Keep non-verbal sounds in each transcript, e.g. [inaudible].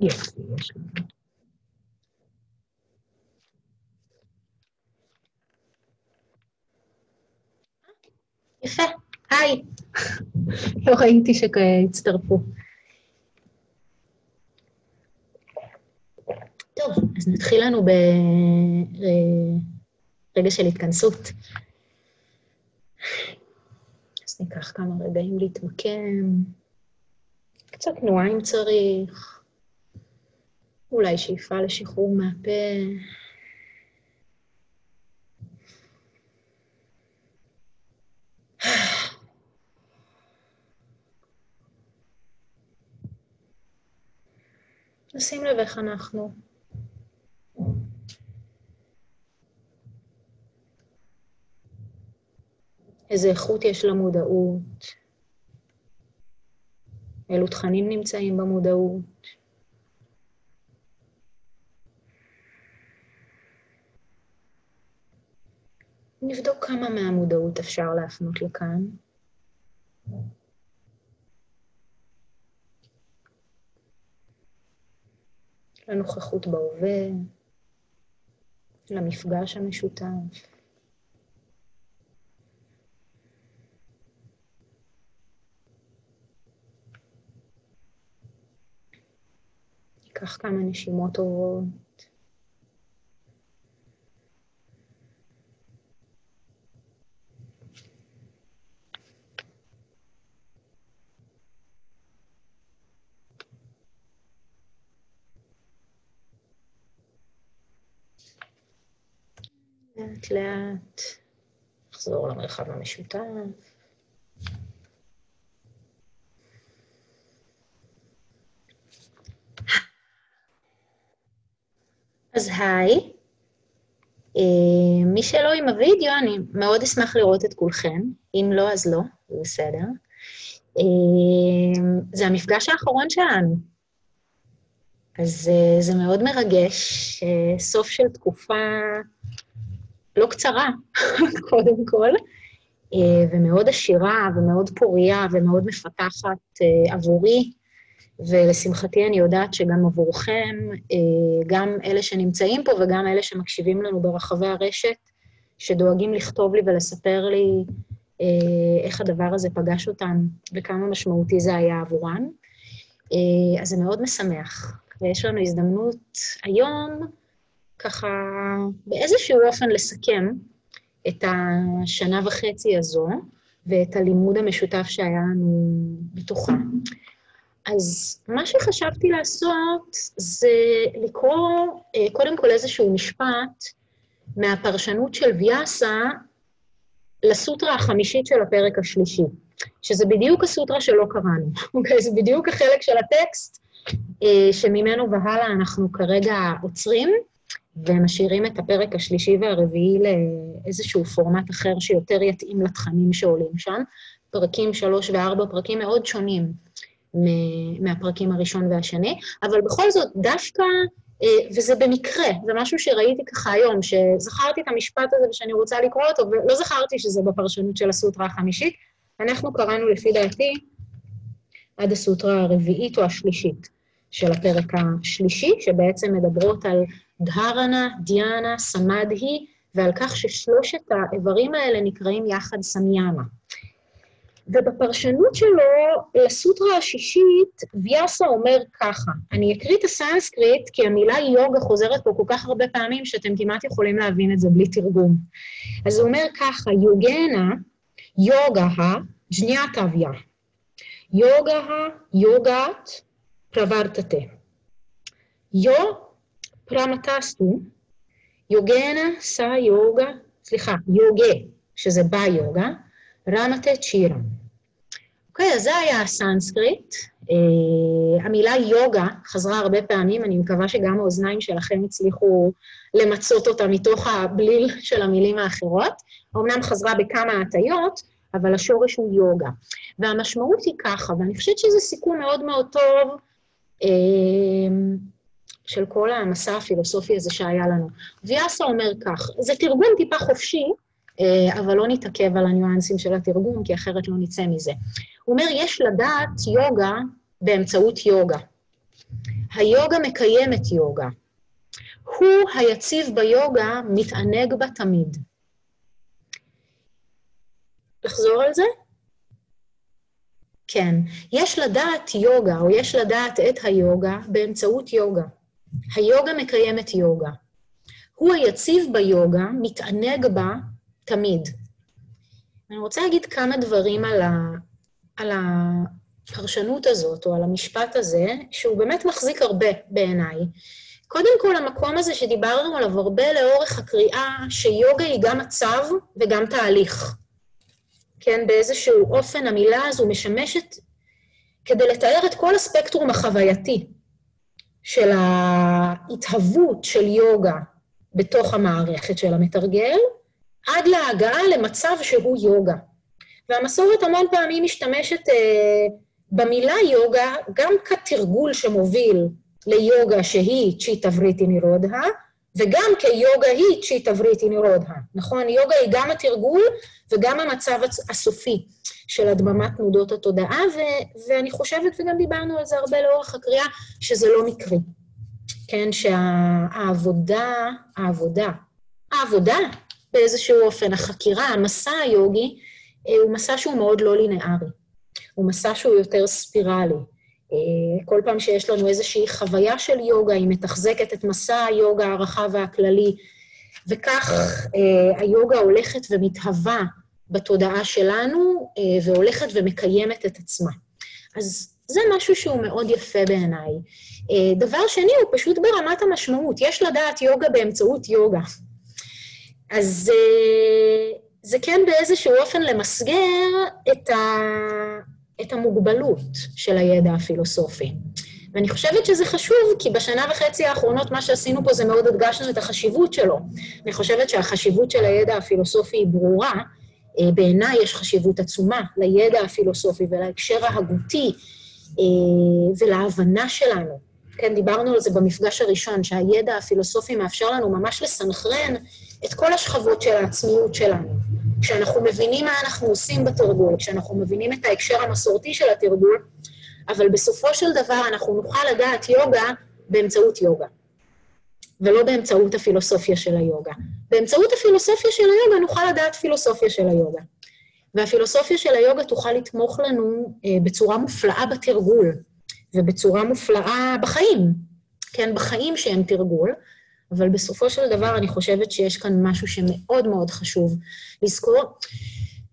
יש לי, יש לי. יפה, היי. לא ראיתי שהצטרפו. טוב, אז נתחיל לנו ברגע של התכנסות. אז ניקח כמה רגעים להתמקם, קצת תנועה אם צריך, אולי שאיפה לשחרור מהפה. נשים לב איך אנחנו. איזה איכות יש למודעות, אילו תכנים נמצאים במודעות. נבדוק כמה מהמודעות אפשר להפנות לכאן. לנוכחות בהווה, למפגש המשותף. ניקח כמה נשימות טובות. לאט לאט נחזור למרחב המשותף. אז היי, אה, מי שלא עם הווידאו, אני מאוד אשמח לראות את כולכם. אם לא, אז לא, זה בסדר. אה, זה המפגש האחרון שלנו. אז אה, זה מאוד מרגש, סוף של תקופה לא קצרה, [laughs] קודם כל, ומאוד עשירה ומאוד פורייה ומאוד מפתחת עבורי, ולשמחתי אני יודעת שגם עבורכם, אה, גם אלה שנמצאים פה וגם אלה שמקשיבים לנו ברחבי הרשת, שדואגים לכתוב לי ולספר לי אה, איך הדבר הזה פגש אותם וכמה משמעותי זה היה עבורן. אה, אז זה מאוד משמח. ויש לנו הזדמנות היום, ככה, באיזשהו אופן לסכם את השנה וחצי הזו ואת הלימוד המשותף שהיה לנו בתוכה. אז מה שחשבתי לעשות זה לקרוא אה, קודם כל איזשהו משפט מהפרשנות של ויאסה לסוטרה החמישית של הפרק השלישי, שזה בדיוק הסוטרה שלא קראנו, [laughs] אוקיי? זה בדיוק החלק של הטקסט אה, שממנו והלאה אנחנו כרגע עוצרים ומשאירים את הפרק השלישי והרביעי לאיזשהו פורמט אחר שיותר יתאים לתכנים שעולים שם. פרקים שלוש וארבע, פרקים מאוד שונים. מהפרקים הראשון והשני, אבל בכל זאת, דווקא, אה, וזה במקרה, זה משהו שראיתי ככה היום, שזכרתי את המשפט הזה ושאני רוצה לקרוא אותו, ולא זכרתי שזה בפרשנות של הסוטרה החמישית. אנחנו קראנו, לפי דעתי, עד הסוטרה הרביעית או השלישית של הפרק השלישי, שבעצם מדברות על דהרנה, דיאנה, סמדהי, ועל כך ששלושת האיברים האלה נקראים יחד סמיאמה. ובפרשנות שלו לסוטרה השישית, ויאסה אומר ככה, אני אקריא את הסנסקריט, כי המילה יוגה חוזרת פה כל כך הרבה פעמים, שאתם כמעט יכולים להבין את זה בלי תרגום. אז הוא אומר ככה, יוגנה, יוגה, ג'ניאטביה. יוגה, יוגת, פרוורטתה. יו, פרמטסטו, יוגנה, סה יוגה, סליחה, יוגה, שזה ביוגה, רמתה צ'ירם. אוקיי, אז זה היה הסנסקריט. Uh, המילה יוגה חזרה הרבה פעמים, אני מקווה שגם האוזניים שלכם הצליחו למצות אותה מתוך הבליל של המילים האחרות. אמנם חזרה בכמה הטיות, אבל השורש הוא יוגה. והמשמעות היא ככה, ואני חושבת שזה סיכום מאוד מאוד טוב של כל המסע הפילוסופי הזה שהיה לנו. ויאסה אומר כך, זה תרגום טיפה חופשי, אה, אבל לא נתעכב על הניואנסים של התרגום, כי אחרת לא נצא מזה. הוא אומר, יש לדעת יוגה באמצעות יוגה. היוגה מקיימת יוגה. הוא היציב ביוגה, מתענג בה תמיד. לחזור על זה? כן. יש לדעת יוגה, או יש לדעת את היוגה, באמצעות יוגה. היוגה מקיימת יוגה. הוא היציב ביוגה, מתענג בה תמיד. אני רוצה להגיד כמה דברים על, ה, על הפרשנות הזאת, או על המשפט הזה, שהוא באמת מחזיק הרבה בעיניי. קודם כל, המקום הזה שדיברנו עליו הרבה לאורך הקריאה, שיוגה היא גם מצב וגם תהליך. כן, באיזשהו אופן המילה הזו משמשת כדי לתאר את כל הספקטרום החווייתי של ההתהוות של יוגה בתוך המערכת של המתרגל, עד להגעה למצב שהוא יוגה. והמסורת המון פעמים משתמשת אה, במילה יוגה גם כתרגול שמוביל ליוגה שהיא צ'יטה וריטי נירודה, וגם כיוגה היא צ'יטה וריטי נירודה, נכון? יוגה היא גם התרגול וגם המצב הסופי של הדממת תנודות התודעה, ואני חושבת, וגם דיברנו על זה הרבה לאורך הקריאה, שזה לא מקרי. כן, שהעבודה, העבודה, העבודה באיזשהו אופן, החקירה, המסע היוגי, אה, הוא מסע שהוא מאוד לא לינארי. הוא מסע שהוא יותר ספירלי. אה, כל פעם שיש לנו איזושהי חוויה של יוגה, היא מתחזקת את מסע היוגה הרחב והכללי, וכך אה, היוגה הולכת ומתהווה בתודעה שלנו, והולכת ומקיימת את עצמה. אז זה משהו שהוא מאוד יפה בעיניי. דבר שני הוא פשוט ברמת המשמעות. יש לדעת יוגה באמצעות יוגה. אז זה כן באיזשהו אופן למסגר את, ה, את המוגבלות של הידע הפילוסופי. ואני חושבת שזה חשוב, כי בשנה וחצי האחרונות מה שעשינו פה זה מאוד הדגשנו את החשיבות שלו. אני חושבת שהחשיבות של הידע הפילוסופי היא ברורה. אה, בעיניי יש חשיבות עצומה לידע הפילוסופי ולהקשר ההגותי אה, ולהבנה שלנו. כן, דיברנו על זה במפגש הראשון, שהידע הפילוסופי מאפשר לנו ממש לסנכרן את כל השכבות של העצמיות שלנו. כשאנחנו מבינים מה אנחנו עושים בתרגול, כשאנחנו מבינים את ההקשר המסורתי של התרגול, אבל בסופו של דבר אנחנו נוכל לדעת יוגה באמצעות יוגה, ולא באמצעות הפילוסופיה של היוגה. באמצעות הפילוסופיה של היוגה נוכל לדעת פילוסופיה של היוגה. והפילוסופיה של היוגה תוכל לתמוך לנו אה, בצורה מופלאה בתרגול, ובצורה מופלאה בחיים, כן, בחיים שהם תרגול, אבל בסופו של דבר אני חושבת שיש כאן משהו שמאוד מאוד חשוב לזכור.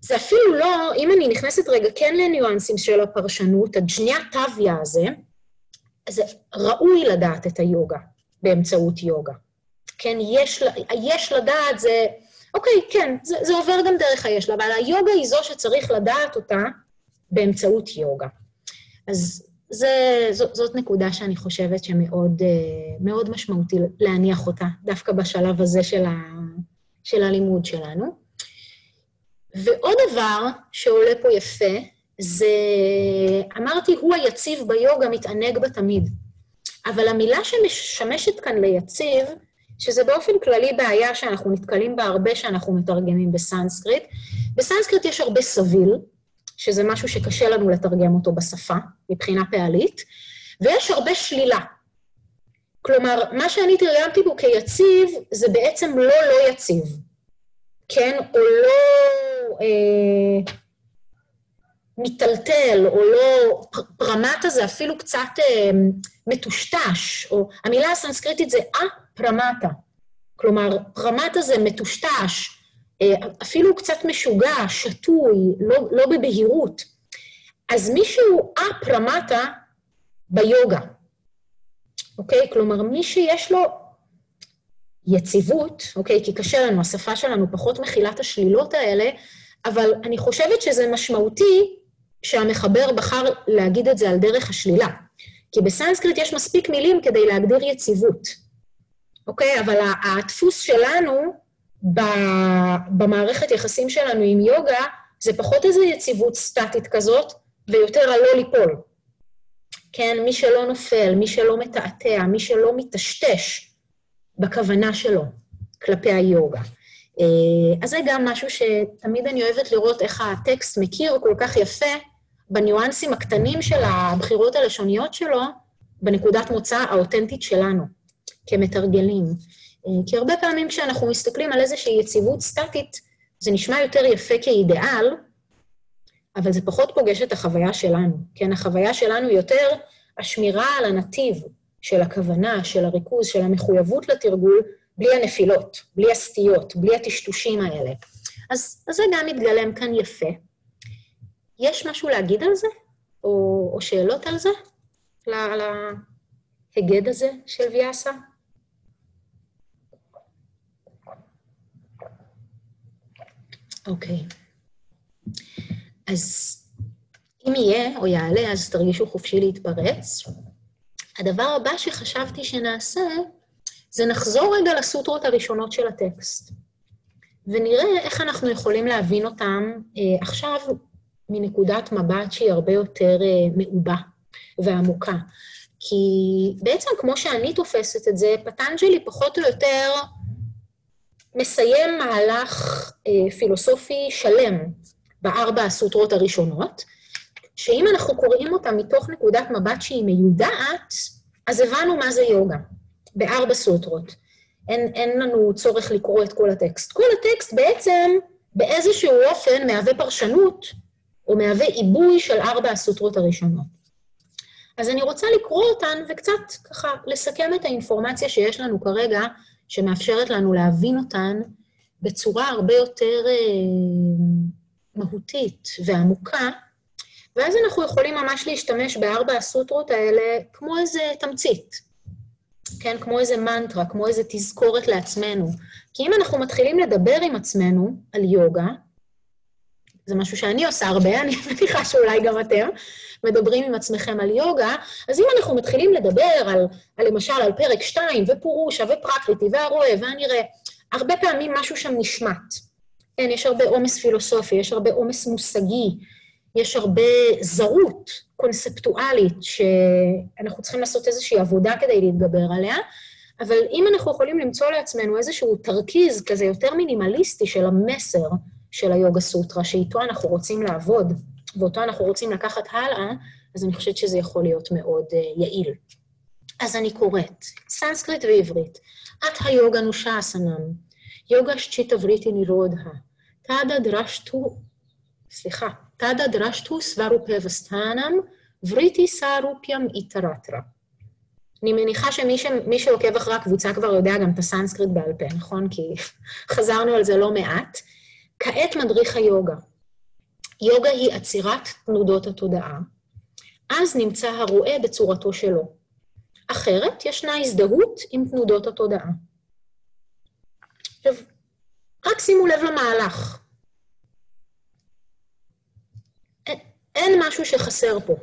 זה אפילו לא, אם אני נכנסת רגע כן לניואנסים של הפרשנות, הג'ניה טביה הזה, זה ראוי לדעת את היוגה באמצעות יוגה. כן, יש, יש לדעת זה, אוקיי, כן, זה, זה עובר גם דרך היש לה, אבל היוגה היא זו שצריך לדעת אותה באמצעות יוגה. אז זה, זאת, זאת נקודה שאני חושבת שמאוד מאוד משמעותי להניח אותה, דווקא בשלב הזה של, ה, של הלימוד שלנו. ועוד דבר שעולה פה יפה, זה, אמרתי, הוא היציב ביוגה, מתענג בה תמיד. אבל המילה שמשמשת כאן ליציב, שזה באופן כללי בעיה שאנחנו נתקלים בה הרבה שאנחנו מתרגמים בסנסקריט. בסנסקריט יש הרבה סביל, שזה משהו שקשה לנו לתרגם אותו בשפה, מבחינה פעלית, ויש הרבה שלילה. כלומר, מה שאני תרגמתי בו כיציב, זה בעצם לא לא יציב, כן? או לא אה, מיטלטל, או לא... פרמטה זה אפילו קצת אה, מטושטש, או המילה הסנסקריטית זה א-פרמטה. כלומר, פרמטה זה מטושטש, אפילו קצת משוגע, שתוי, לא, לא בבהירות. אז מישהו א-פרמטה ביוגה, אוקיי? כלומר, מי שיש לו יציבות, אוקיי? כי קשה לנו, השפה שלנו פחות מכילה את השלילות האלה, אבל אני חושבת שזה משמעותי שהמחבר בחר להגיד את זה על דרך השלילה. כי בסנסקריט יש מספיק מילים כדי להגדיר יציבות, אוקיי? אבל הדפוס שלנו במערכת יחסים שלנו עם יוגה, זה פחות איזו יציבות סטטית כזאת, ויותר על לא ליפול. כן, מי שלא נופל, מי שלא מתעתע, מי שלא מטשטש בכוונה שלו כלפי היוגה. אה, אז זה גם משהו שתמיד אני אוהבת לראות איך הטקסט מכיר כל כך יפה בניואנסים הקטנים של הבחירות הלשוניות שלו, בנקודת מוצא האותנטית שלנו, כמתרגלים. אה, כי הרבה פעמים כשאנחנו מסתכלים על איזושהי יציבות סטטית, זה נשמע יותר יפה כאידיאל, אבל זה פחות פוגש את החוויה שלנו. כן, החוויה שלנו יותר השמירה על הנתיב של הכוונה, של הריכוז, של המחויבות לתרגול, בלי הנפילות, בלי הסטיות, בלי הטשטושים האלה. אז, אז זה גם מתגלם כאן יפה. יש משהו להגיד על זה? או, או שאלות על זה? על ההיגד הזה של ויאסה? אוקיי. אז אם יהיה או יעלה, אז תרגישו חופשי להתפרץ. הדבר הבא שחשבתי שנעשה, זה נחזור רגע לסוטרות הראשונות של הטקסט, ונראה איך אנחנו יכולים להבין אותם אה, עכשיו מנקודת מבט שהיא הרבה יותר אה, מעובה ועמוקה. כי בעצם כמו שאני תופסת את זה, פטנג'לי פחות או יותר מסיים מהלך אה, פילוסופי שלם בארבע הסוטרות הראשונות, שאם אנחנו קוראים אותה מתוך נקודת מבט שהיא מיודעת, אז הבנו מה זה יוגה, בארבע סוטרות. אין, אין לנו צורך לקרוא את כל הטקסט. כל הטקסט בעצם באיזשהו אופן מהווה פרשנות, או מהווה עיבוי של ארבע הסוטרות הראשונות. אז אני רוצה לקרוא אותן וקצת ככה לסכם את האינפורמציה שיש לנו כרגע, שמאפשרת לנו להבין אותן בצורה הרבה יותר אה, מהותית ועמוקה, ואז אנחנו יכולים ממש להשתמש בארבע הסוטרות האלה כמו איזה תמצית, כן? כמו איזה מנטרה, כמו איזה תזכורת לעצמנו. כי אם אנחנו מתחילים לדבר עם עצמנו על יוגה, זה משהו שאני עושה הרבה, אני מניחה שאולי גם אתם מדברים עם עצמכם על יוגה, אז אם אנחנו מתחילים לדבר על, על למשל, על פרק 2, ופורושה, ופרקריטי, והרואה, והנראה, הרבה פעמים משהו שם נשמט. כן, יש הרבה עומס פילוסופי, יש הרבה עומס מושגי, יש הרבה זרות קונספטואלית שאנחנו צריכים לעשות איזושהי עבודה כדי להתגבר עליה, אבל אם אנחנו יכולים למצוא לעצמנו איזשהו תרכיז כזה יותר מינימליסטי של המסר של היוגה סוטרה, שאיתו אנחנו רוצים לעבוד, ואותו אנחנו רוצים לקחת הלאה, אז אני חושבת שזה יכול להיות מאוד uh, יעיל. אז אני קוראת, סנסקריט ועברית, את היוגה נושה אסנם, יוגה שצ'יטה וריטי נירודה, תדה דרשתו, סליחה, תדה דרשתו סברופבסטנם, וריטי סרופיאם איתרטרה. אני מניחה שמי ש... שעוקב אחרי הקבוצה כבר יודע גם את הסנסקריט בעל פה, נכון? כי [laughs] חזרנו על זה לא מעט. כעת מדריך היוגה. יוגה היא עצירת תנודות התודעה, אז נמצא הרואה בצורתו שלו. אחרת, ישנה הזדהות עם תנודות התודעה. עכשיו, רק שימו לב למהלך. אין משהו שחסר פה.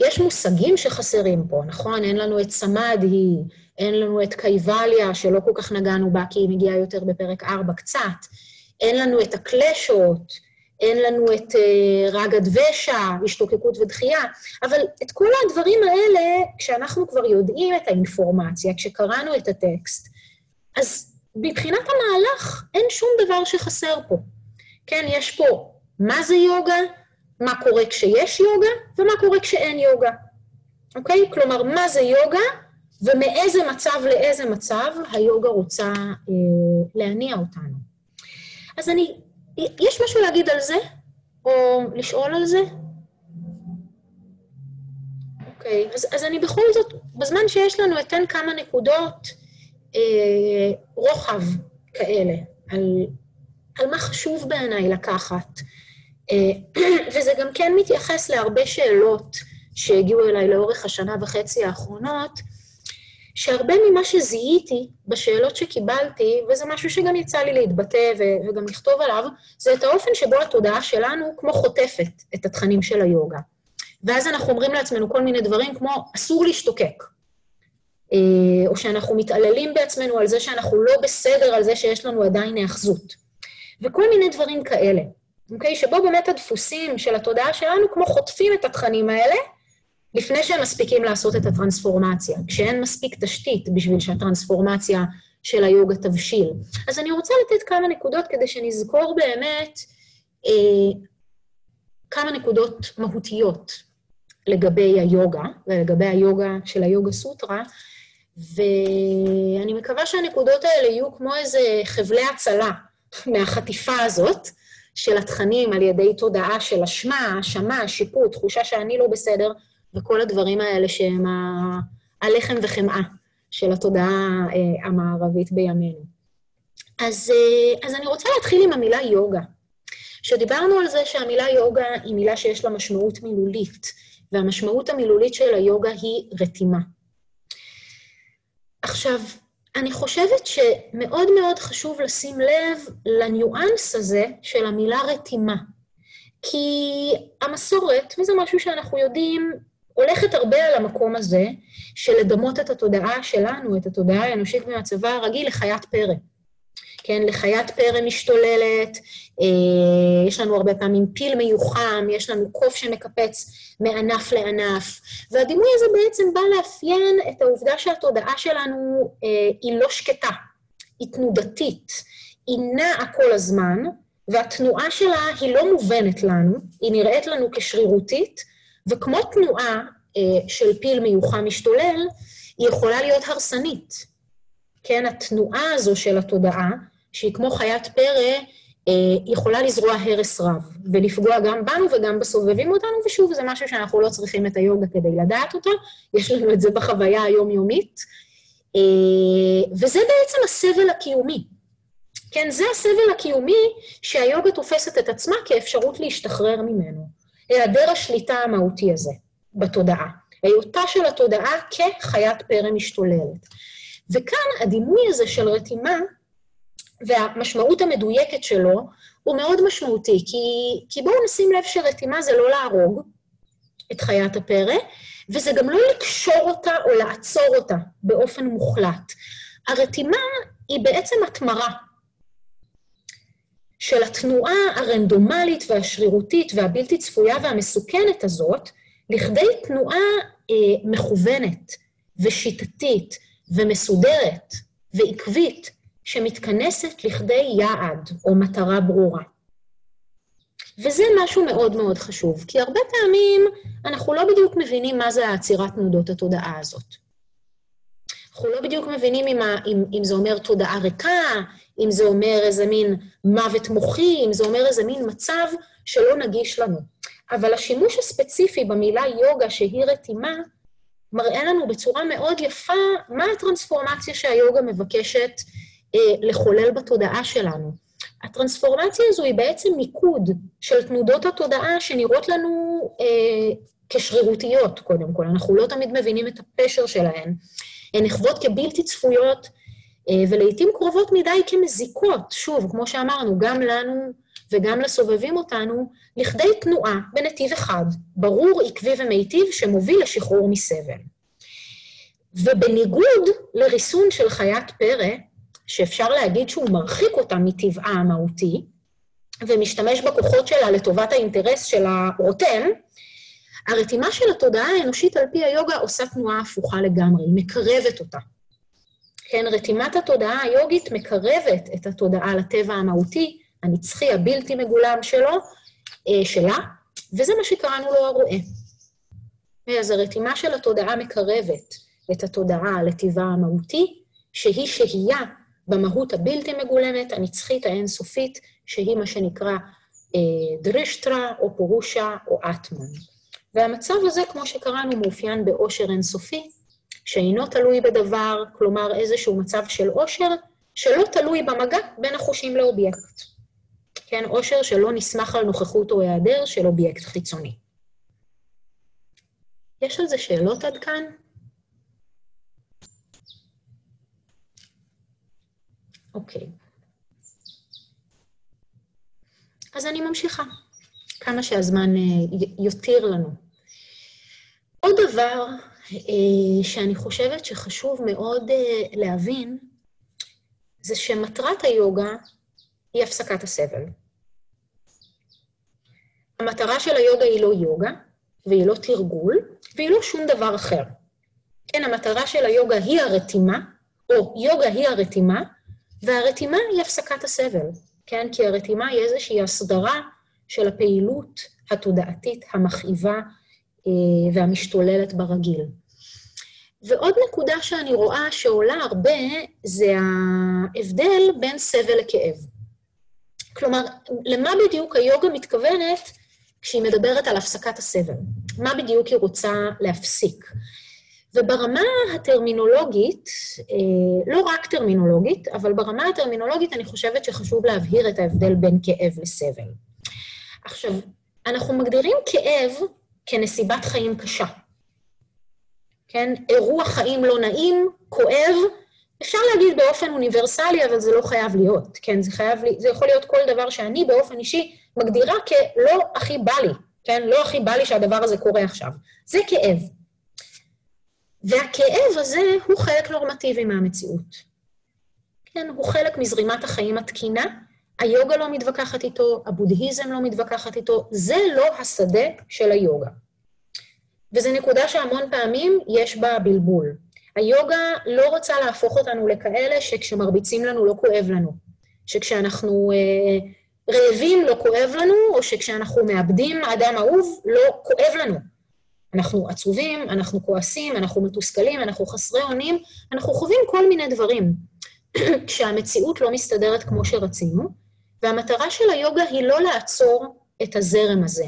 יש מושגים שחסרים פה, נכון? אין לנו את סמאדי, אין לנו את קייבליה, שלא כל כך נגענו בה כי היא מגיעה יותר בפרק 4 קצת, אין לנו את הקלשות, אין לנו את uh, רגד ושע, השתוקקות ודחייה, אבל את כל הדברים האלה, כשאנחנו כבר יודעים את האינפורמציה, כשקראנו את הטקסט, אז מבחינת המהלך אין שום דבר שחסר פה. כן, יש פה מה זה יוגה, מה קורה כשיש יוגה ומה קורה כשאין יוגה, אוקיי? כלומר, מה זה יוגה ומאיזה מצב לאיזה מצב היוגה רוצה אה, להניע אותנו. אז אני, יש משהו להגיד על זה? או לשאול על זה? אוקיי, אז, אז אני בכל זאת, בזמן שיש לנו, אתן כמה נקודות אה, רוחב כאלה, על, על מה חשוב בעיניי לקחת. אה, [clears throat] וזה גם כן מתייחס להרבה שאלות שהגיעו אליי לאורך השנה וחצי האחרונות, שהרבה ממה שזיהיתי בשאלות שקיבלתי, וזה משהו שגם יצא לי להתבטא וגם לכתוב עליו, זה את האופן שבו התודעה שלנו כמו חוטפת את התכנים של היוגה. ואז אנחנו אומרים לעצמנו כל מיני דברים כמו, אסור להשתוקק. אה, או שאנחנו מתעללים בעצמנו על זה שאנחנו לא בסדר על זה שיש לנו עדיין היאחזות. וכל מיני דברים כאלה. אוקיי? שבו באמת הדפוסים של התודעה שלנו כמו חוטפים את התכנים האלה, לפני שהם מספיקים לעשות את הטרנספורמציה, כשאין מספיק תשתית בשביל שהטרנספורמציה של היוגה תבשיל. אז אני רוצה לתת כמה נקודות כדי שנזכור באמת אה, כמה נקודות מהותיות לגבי היוגה, ולגבי היוגה של היוגה סוטרה, ואני מקווה שהנקודות האלה יהיו כמו איזה חבלי הצלה [laughs] מהחטיפה הזאת של התכנים על ידי תודעה של אשמה, האשמה, שיפוט, תחושה שאני לא בסדר, וכל הדברים האלה שהם הלחם וחמאה של התודעה אה, המערבית בימינו. אז, אה, אז אני רוצה להתחיל עם המילה יוגה. שדיברנו על זה שהמילה יוגה היא מילה שיש לה משמעות מילולית, והמשמעות המילולית של היוגה היא רתימה. עכשיו, אני חושבת שמאוד מאוד חשוב לשים לב לניואנס הזה של המילה רתימה. כי המסורת, וזה משהו שאנחנו יודעים, הולכת הרבה על המקום הזה של לדמות את התודעה שלנו, את התודעה האנושית מהצבא הרגיל, לחיית פרא. כן, לחיית פרא משתוללת, אה, יש לנו הרבה פעמים פיל מיוחם, יש לנו קוף שמקפץ מענף לענף, והדימוי הזה בעצם בא לאפיין את העובדה שהתודעה שלנו אה, היא לא שקטה, היא תנודתית, היא נעה כל הזמן, והתנועה שלה היא לא מובנת לנו, היא נראית לנו כשרירותית, וכמו תנועה אה, של פיל מיוחם משתולל, היא יכולה להיות הרסנית. כן, התנועה הזו של התודעה, שהיא כמו חיית פרא, אה, יכולה לזרוע הרס רב, ולפגוע גם בנו וגם בסובבים אותנו, ושוב, זה משהו שאנחנו לא צריכים את היוגה כדי לדעת אותו, יש לנו את זה בחוויה היומיומית, אה, וזה בעצם הסבל הקיומי. כן, זה הסבל הקיומי שהיוגה תופסת את עצמה כאפשרות להשתחרר ממנו. היעדר השליטה המהותי הזה בתודעה. היותה של התודעה כחיית פרא משתוללת. וכאן הדימוי הזה של רתימה והמשמעות המדויקת שלו הוא מאוד משמעותי, כי, כי בואו נשים לב שרתימה זה לא להרוג את חיית הפרא, וזה גם לא לקשור אותה או לעצור אותה באופן מוחלט. הרתימה היא בעצם התמרה של התנועה הרנדומלית והשרירותית והבלתי צפויה והמסוכנת הזאת, לכדי תנועה אה, מכוונת ושיטתית ומסודרת ועקבית, שמתכנסת לכדי יעד או מטרה ברורה. וזה משהו מאוד מאוד חשוב, כי הרבה פעמים אנחנו לא בדיוק מבינים מה זה העצירת תנודות התודעה הזאת. אנחנו לא בדיוק מבינים אם, ה, אם, אם זה אומר תודעה ריקה, אם זה אומר איזה מין מוות מוחי, אם זה אומר איזה מין מצב שלא נגיש לנו. אבל השימוש הספציפי במילה יוגה, שהיא רתימה, מראה לנו בצורה מאוד יפה מה הטרנספורמציה שהיוגה מבקשת אה, לחולל בתודעה שלנו. הטרנספורמציה הזו היא בעצם מיקוד של תנודות התודעה שנראות לנו אה, כשרירותיות, קודם כל. אנחנו לא תמיד מבינים את הפשר שלהן. הן נחוות כבלתי צפויות, ולעיתים קרובות מדי כמזיקות, שוב, כמו שאמרנו, גם לנו וגם לסובבים אותנו, לכדי תנועה בנתיב אחד, ברור, עקבי ומיטיב, שמוביל לשחרור מסבל. ובניגוד לריסון של חיית פרא, שאפשר להגיד שהוא מרחיק אותה מטבעה המהותי, ומשתמש בכוחות שלה לטובת האינטרס של הרותם, הרתימה של התודעה האנושית על פי היוגה עושה תנועה הפוכה לגמרי, היא מקרבת אותה. כן, רתימת התודעה היוגית מקרבת את התודעה לטבע המהותי, הנצחי, הבלתי מגולם שלו, אה, שלה, וזה מה שקראנו לו הרועה. אז הרתימה של התודעה מקרבת את התודעה לטבעה המהותי, שהיא שהייה במהות הבלתי מגולמת, הנצחית, האינסופית, שהיא מה שנקרא אה, דרישטרה או פורושה או אטמן. והמצב הזה, כמו שקראנו, מאופיין באושר אינסופי, שאינו תלוי בדבר, כלומר איזשהו מצב של אושר, שלא תלוי במגע בין החושים לאובייקט. כן, אושר שלא נסמך על נוכחות או היעדר של אובייקט חיצוני. יש על זה שאלות עד כאן? אוקיי. אז אני ממשיכה, כמה שהזמן אה, יותיר לנו. עוד דבר שאני חושבת שחשוב מאוד אה, להבין, זה שמטרת היוגה היא הפסקת הסבל. המטרה של היוגה היא לא יוגה, והיא לא תרגול, והיא לא שום דבר אחר. כן, המטרה של היוגה היא הרתימה, או יוגה היא הרתימה, והרתימה היא הפסקת הסבל, כן? כי הרתימה היא איזושהי הסדרה של הפעילות התודעתית המכאיבה והמשתוללת ברגיל. ועוד נקודה שאני רואה שעולה הרבה, זה ההבדל בין סבל לכאב. כלומר, למה בדיוק היוגה מתכוונת כשהיא מדברת על הפסקת הסבל? מה בדיוק היא רוצה להפסיק? וברמה הטרמינולוגית, אה, לא רק טרמינולוגית, אבל ברמה הטרמינולוגית אני חושבת שחשוב להבהיר את ההבדל בין כאב לסבל. עכשיו, אנחנו מגדירים כאב כנסיבת חיים קשה. כן? אירוע חיים לא נעים, כואב, אפשר להגיד באופן אוניברסלי, אבל זה לא חייב להיות, כן? זה חייב, זה יכול להיות כל דבר שאני באופן אישי מגדירה כלא הכי בא לי, כן? לא הכי בא לי שהדבר הזה קורה עכשיו. זה כאב. והכאב הזה הוא חלק נורמטיבי מהמציאות. כן, הוא חלק מזרימת החיים התקינה, היוגה לא מתווכחת איתו, הבודהיזם לא מתווכחת איתו, זה לא השדה של היוגה. וזו נקודה שהמון פעמים יש בה בלבול. היוגה לא רוצה להפוך אותנו לכאלה שכשמרביצים לנו לא כואב לנו, שכשאנחנו אה, רעבים לא כואב לנו, או שכשאנחנו מאבדים אדם אהוב לא כואב לנו. אנחנו עצובים, אנחנו כועסים, אנחנו מתוסכלים, אנחנו חסרי אונים, אנחנו חווים כל מיני דברים. [clears throat] כשהמציאות לא מסתדרת כמו שרצינו, והמטרה של היוגה היא לא לעצור את הזרם הזה,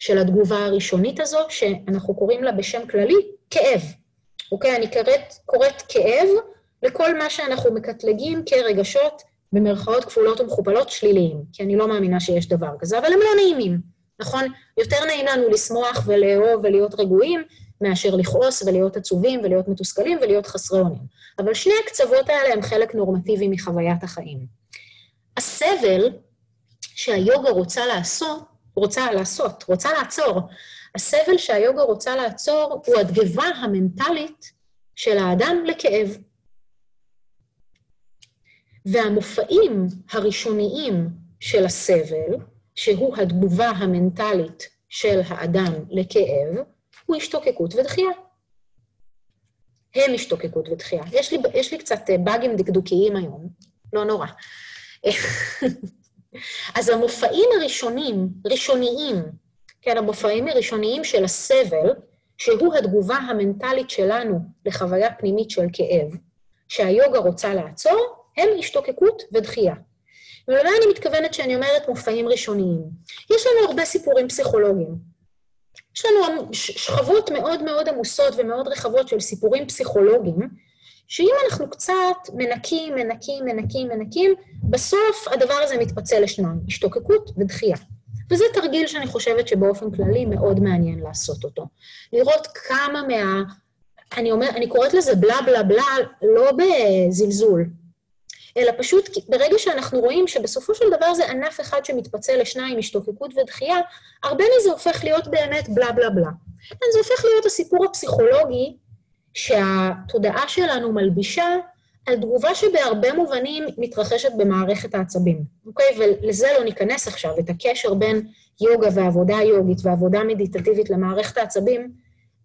של התגובה הראשונית הזו, שאנחנו קוראים לה בשם כללי כאב. אוקיי? אני קוראת, קוראת כאב לכל מה שאנחנו מקטלגים כרגשות, במרכאות כפולות ומכופלות, שליליים, כי אני לא מאמינה שיש דבר כזה, אבל הם לא נעימים, נכון? יותר נעים לנו לשמוח ולאהוב ולהיות רגועים, מאשר לכעוס ולהיות עצובים ולהיות מתוסכלים ולהיות חסרי אונים. אבל שני הקצוות האלה הם חלק נורמטיבי מחוויית החיים. הסבל שהיוגה רוצה לעשות, רוצה לעשות, רוצה לעצור, הסבל שהיוגה רוצה לעצור הוא התגובה המנטלית של האדם לכאב. והמופעים הראשוניים של הסבל, שהוא התגובה המנטלית של האדם לכאב, הוא השתוקקות ודחייה. הם השתוקקות ודחייה. יש לי, יש לי קצת באגים דקדוקיים היום, לא נורא. [laughs] אז המופעים הראשונים, ראשוניים, כן, המופעים הראשוניים של הסבל, שהוא התגובה המנטלית שלנו לחוויה פנימית של כאב, שהיוגה רוצה לעצור, הם השתוקקות ודחייה. ולמה אני מתכוונת שאני אומרת מופעים ראשוניים? יש לנו הרבה סיפורים פסיכולוגיים. יש לנו שכבות מאוד מאוד עמוסות ומאוד רחבות של סיפורים פסיכולוגיים, שאם אנחנו קצת מנקים, מנקים, מנקים, מנקים, בסוף הדבר הזה מתפצל לשניים, השתוקקות ודחייה. וזה תרגיל שאני חושבת שבאופן כללי מאוד מעניין לעשות אותו. לראות כמה מה... אני, אומר, אני קוראת לזה בלה בלה בלה, לא בזלזול, אלא פשוט ברגע שאנחנו רואים שבסופו של דבר זה ענף אחד שמתפצל לשניים, השתוקקות ודחייה, הרבה מזה הופך להיות באמת בלה בלה בלה. זה הופך להיות הסיפור הפסיכולוגי שהתודעה שלנו מלבישה על תגובה שבהרבה מובנים מתרחשת במערכת העצבים, אוקיי? ולזה לא ניכנס עכשיו, את הקשר בין יוגה ועבודה יוגית ועבודה מדיטטיבית למערכת העצבים,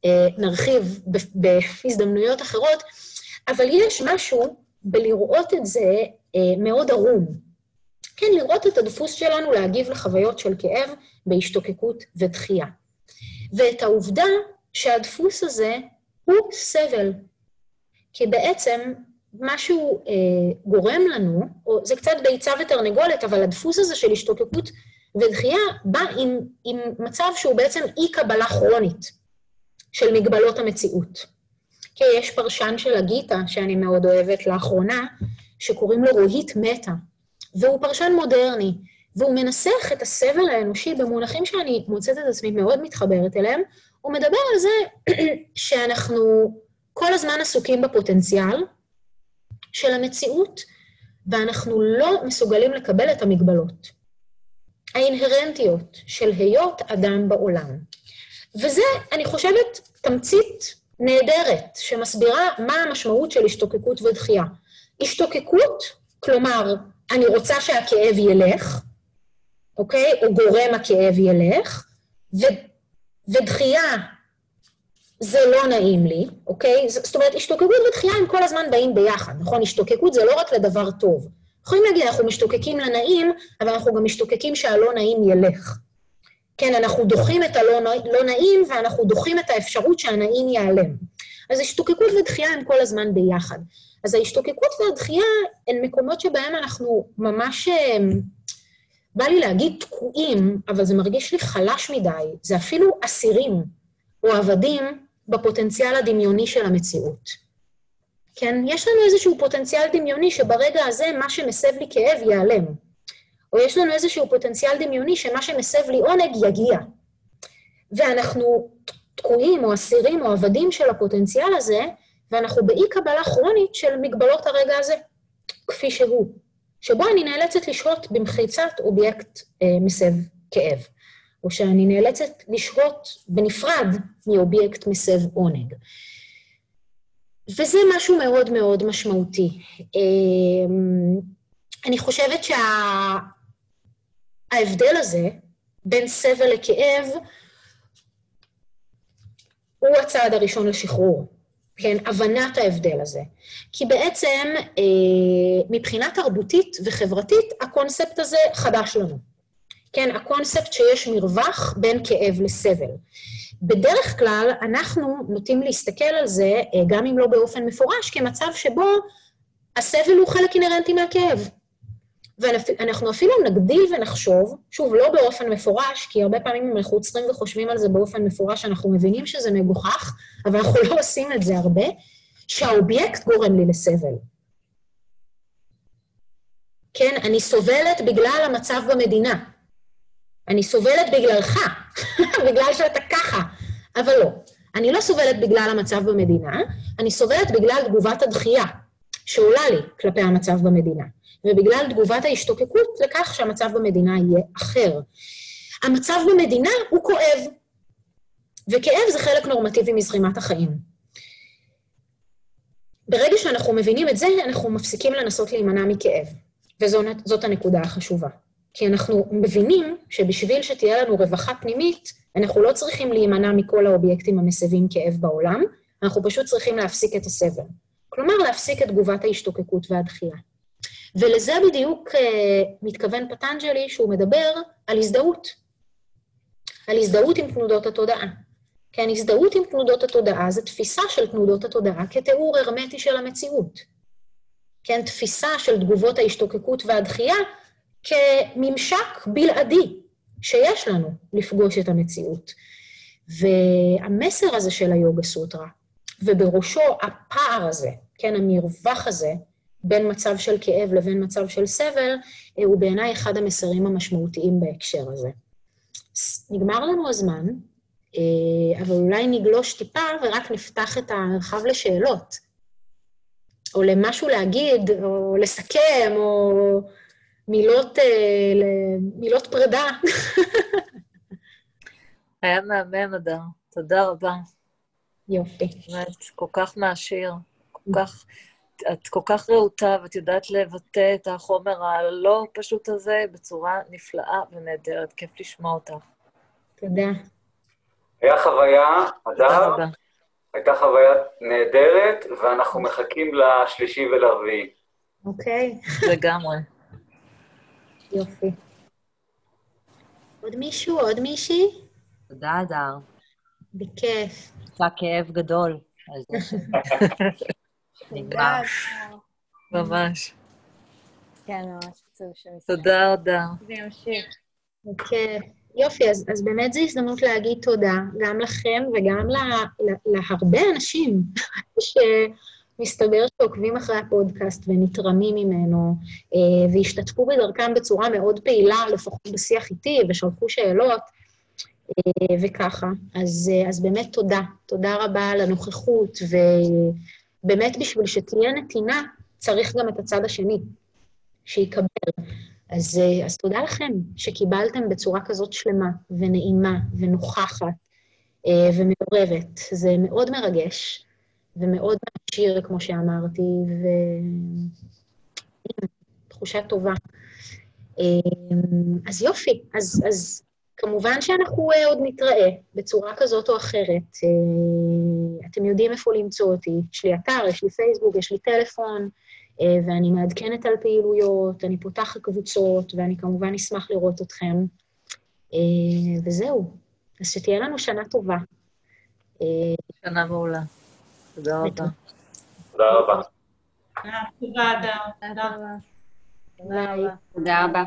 אה, נרחיב בהזדמנויות אחרות, אבל יש משהו בלראות את זה אה, מאוד ערום. כן, לראות את הדפוס שלנו להגיב לחוויות של כאב בהשתוקקות ודחייה. ואת העובדה שהדפוס הזה הוא סבל. כי בעצם מה שהוא אה, גורם לנו, או זה קצת ביצה ותרנגולת, אבל הדפוס הזה של השתוקקות ודחייה בא עם, עם מצב שהוא בעצם אי-קבלה כרונית של מגבלות המציאות. כי יש פרשן של הגיטה, שאני מאוד אוהבת לאחרונה, שקוראים לו רוהיט מטה, והוא פרשן מודרני, והוא מנסח את הסבל האנושי במונחים שאני מוצאת את עצמי מאוד מתחברת אליהם, הוא מדבר על זה [clears throat] שאנחנו כל הזמן עסוקים בפוטנציאל של המציאות, ואנחנו לא מסוגלים לקבל את המגבלות האינהרנטיות של היות אדם בעולם. וזה, אני חושבת, תמצית נהדרת, שמסבירה מה המשמעות של השתוקקות ודחייה. השתוקקות, כלומר, אני רוצה שהכאב ילך, אוקיי? או גורם הכאב ילך, ו, ודחייה, זה לא נעים לי, אוקיי? זאת אומרת, השתוקקות ודחייה הם כל הזמן באים ביחד, נכון? השתוקקות זה לא רק לדבר טוב. יכולים להגיד, אנחנו משתוקקים לנעים, אבל אנחנו גם משתוקקים שהלא נעים ילך. כן, אנחנו דוחים את הלא לא נעים ואנחנו דוחים את האפשרות שהנעים ייעלם. אז השתוקקות ודחייה הם כל הזמן ביחד. אז ההשתוקקות והדחייה הן מקומות שבהם אנחנו ממש, אה, בא לי להגיד תקועים, אבל זה מרגיש לי חלש מדי. זה אפילו אסירים או עבדים בפוטנציאל הדמיוני של המציאות. כן? יש לנו איזשהו פוטנציאל דמיוני שברגע הזה מה שמסב לי כאב ייעלם. או יש לנו איזשהו פוטנציאל דמיוני שמה שמסב לי עונג יגיע. ואנחנו תקועים או אסירים או עבדים של הפוטנציאל הזה, ואנחנו באי-קבלה כרונית של מגבלות הרגע הזה, כפי שהוא, שבו אני נאלצת לשהות במחיצת אובייקט אה, מסב כאב, או שאני נאלצת לשהות בנפרד מאובייקט מסב עונג. וזה משהו מאוד מאוד משמעותי. אה, אני חושבת שההבדל שה... הזה בין סבל לכאב הוא הצעד הראשון לשחרור. כן, הבנת ההבדל הזה. כי בעצם אה, מבחינה תרבותית וחברתית, הקונספט הזה חדש לנו. כן, הקונספט שיש מרווח בין כאב לסבל. בדרך כלל אנחנו נוטים להסתכל על זה, אה, גם אם לא באופן מפורש, כמצב שבו הסבל הוא חלק אינהרנטי מהכאב. ואנחנו אפילו נגדיל ונחשוב, שוב, לא באופן מפורש, כי הרבה פעמים אם אנחנו עוצרים וחושבים על זה באופן מפורש, אנחנו מבינים שזה מגוחך, אבל אנחנו לא עושים את זה הרבה, שהאובייקט גורם לי לסבל. כן, אני סובלת בגלל המצב במדינה. אני סובלת בגללך, [laughs] בגלל שאתה ככה, אבל לא. אני לא סובלת בגלל המצב במדינה, אני סובלת בגלל תגובת הדחייה שעולה לי כלפי המצב במדינה. ובגלל תגובת ההשתוקקות לכך שהמצב במדינה יהיה אחר. המצב במדינה הוא כואב, וכאב זה חלק נורמטיבי מזרימת החיים. ברגע שאנחנו מבינים את זה, אנחנו מפסיקים לנסות להימנע מכאב, וזאת הנקודה החשובה. כי אנחנו מבינים שבשביל שתהיה לנו רווחה פנימית, אנחנו לא צריכים להימנע מכל האובייקטים המסבים כאב בעולם, אנחנו פשוט צריכים להפסיק את הסבל. כלומר, להפסיק את תגובת ההשתוקקות והדחייה. ולזה בדיוק uh, מתכוון פטנג'לי, שהוא מדבר על הזדהות. על הזדהות עם תנודות התודעה. כן, הזדהות עם תנודות התודעה זה תפיסה של תנודות התודעה כתיאור הרמטי של המציאות. כן, תפיסה של תגובות ההשתוקקות והדחייה כממשק בלעדי שיש לנו לפגוש את המציאות. והמסר הזה של היוגה סוטרה, ובראשו הפער הזה, כן, המרווח הזה, בין מצב של כאב לבין מצב של סבל, אה, הוא בעיניי אחד המסרים המשמעותיים בהקשר הזה. נגמר לנו הזמן, אה, אבל אולי נגלוש טיפה ורק נפתח את המרחב לשאלות, או למשהו להגיד, או לסכם, או מילות, אה, מילות פרידה. [laughs] היה מהמם, אדר. תודה רבה. יופי. באמת, כל כך מעשיר, כל כך... את כל כך רהוטה, ואת יודעת לבטא את החומר הלא פשוט הזה בצורה נפלאה ונהדרת. כיף לשמוע אותך. תודה. היה חוויה, אדר, הייתה חוויה נהדרת, ואנחנו מחכים לשלישי ולרביעי. אוקיי. לגמרי. יופי. עוד מישהו? עוד מישהי? תודה, אדר. בכיף. עושה כאב גדול [laughs] נגמר. ממש. כן, ממש עצוב שמסתכל. תודה, תודה. זה ימשיך. יופי, אז, אז באמת זו הזדמנות להגיד תודה גם לכם וגם לה, לה, להרבה אנשים [laughs] שמסתבר שעוקבים אחרי הפודקאסט ונתרמים ממנו אה, והשתתפו בדרכם בצורה מאוד פעילה, לפחות בשיח איתי, ושלחו שאלות אה, וככה. אז, אה, אז באמת תודה. תודה רבה על הנוכחות, ו... באמת בשביל שתהיה נתינה, צריך גם את הצד השני, שיקבל. אז, אה, אז תודה לכם שקיבלתם בצורה כזאת שלמה ונעימה ונוכחת אה, ומעורבת. זה מאוד מרגש ומאוד מעשיר, כמו שאמרתי, ותחושה טובה. אה, אז יופי, אז, אז כמובן שאנחנו uh, עוד נתראה בצורה כזאת או אחרת. Uh, אתם יודעים איפה למצוא אותי. יש לי אתר, יש לי פייסבוק, יש לי טלפון, uh, ואני מעדכנת על פעילויות, אני פותחת קבוצות, ואני כמובן אשמח לראות אתכם. אה, וזהו. אז שתהיה לנו שנה טובה. אה, שנה מעולה. תודה רבה. תודה רבה. תודה, רבה. תודה רבה.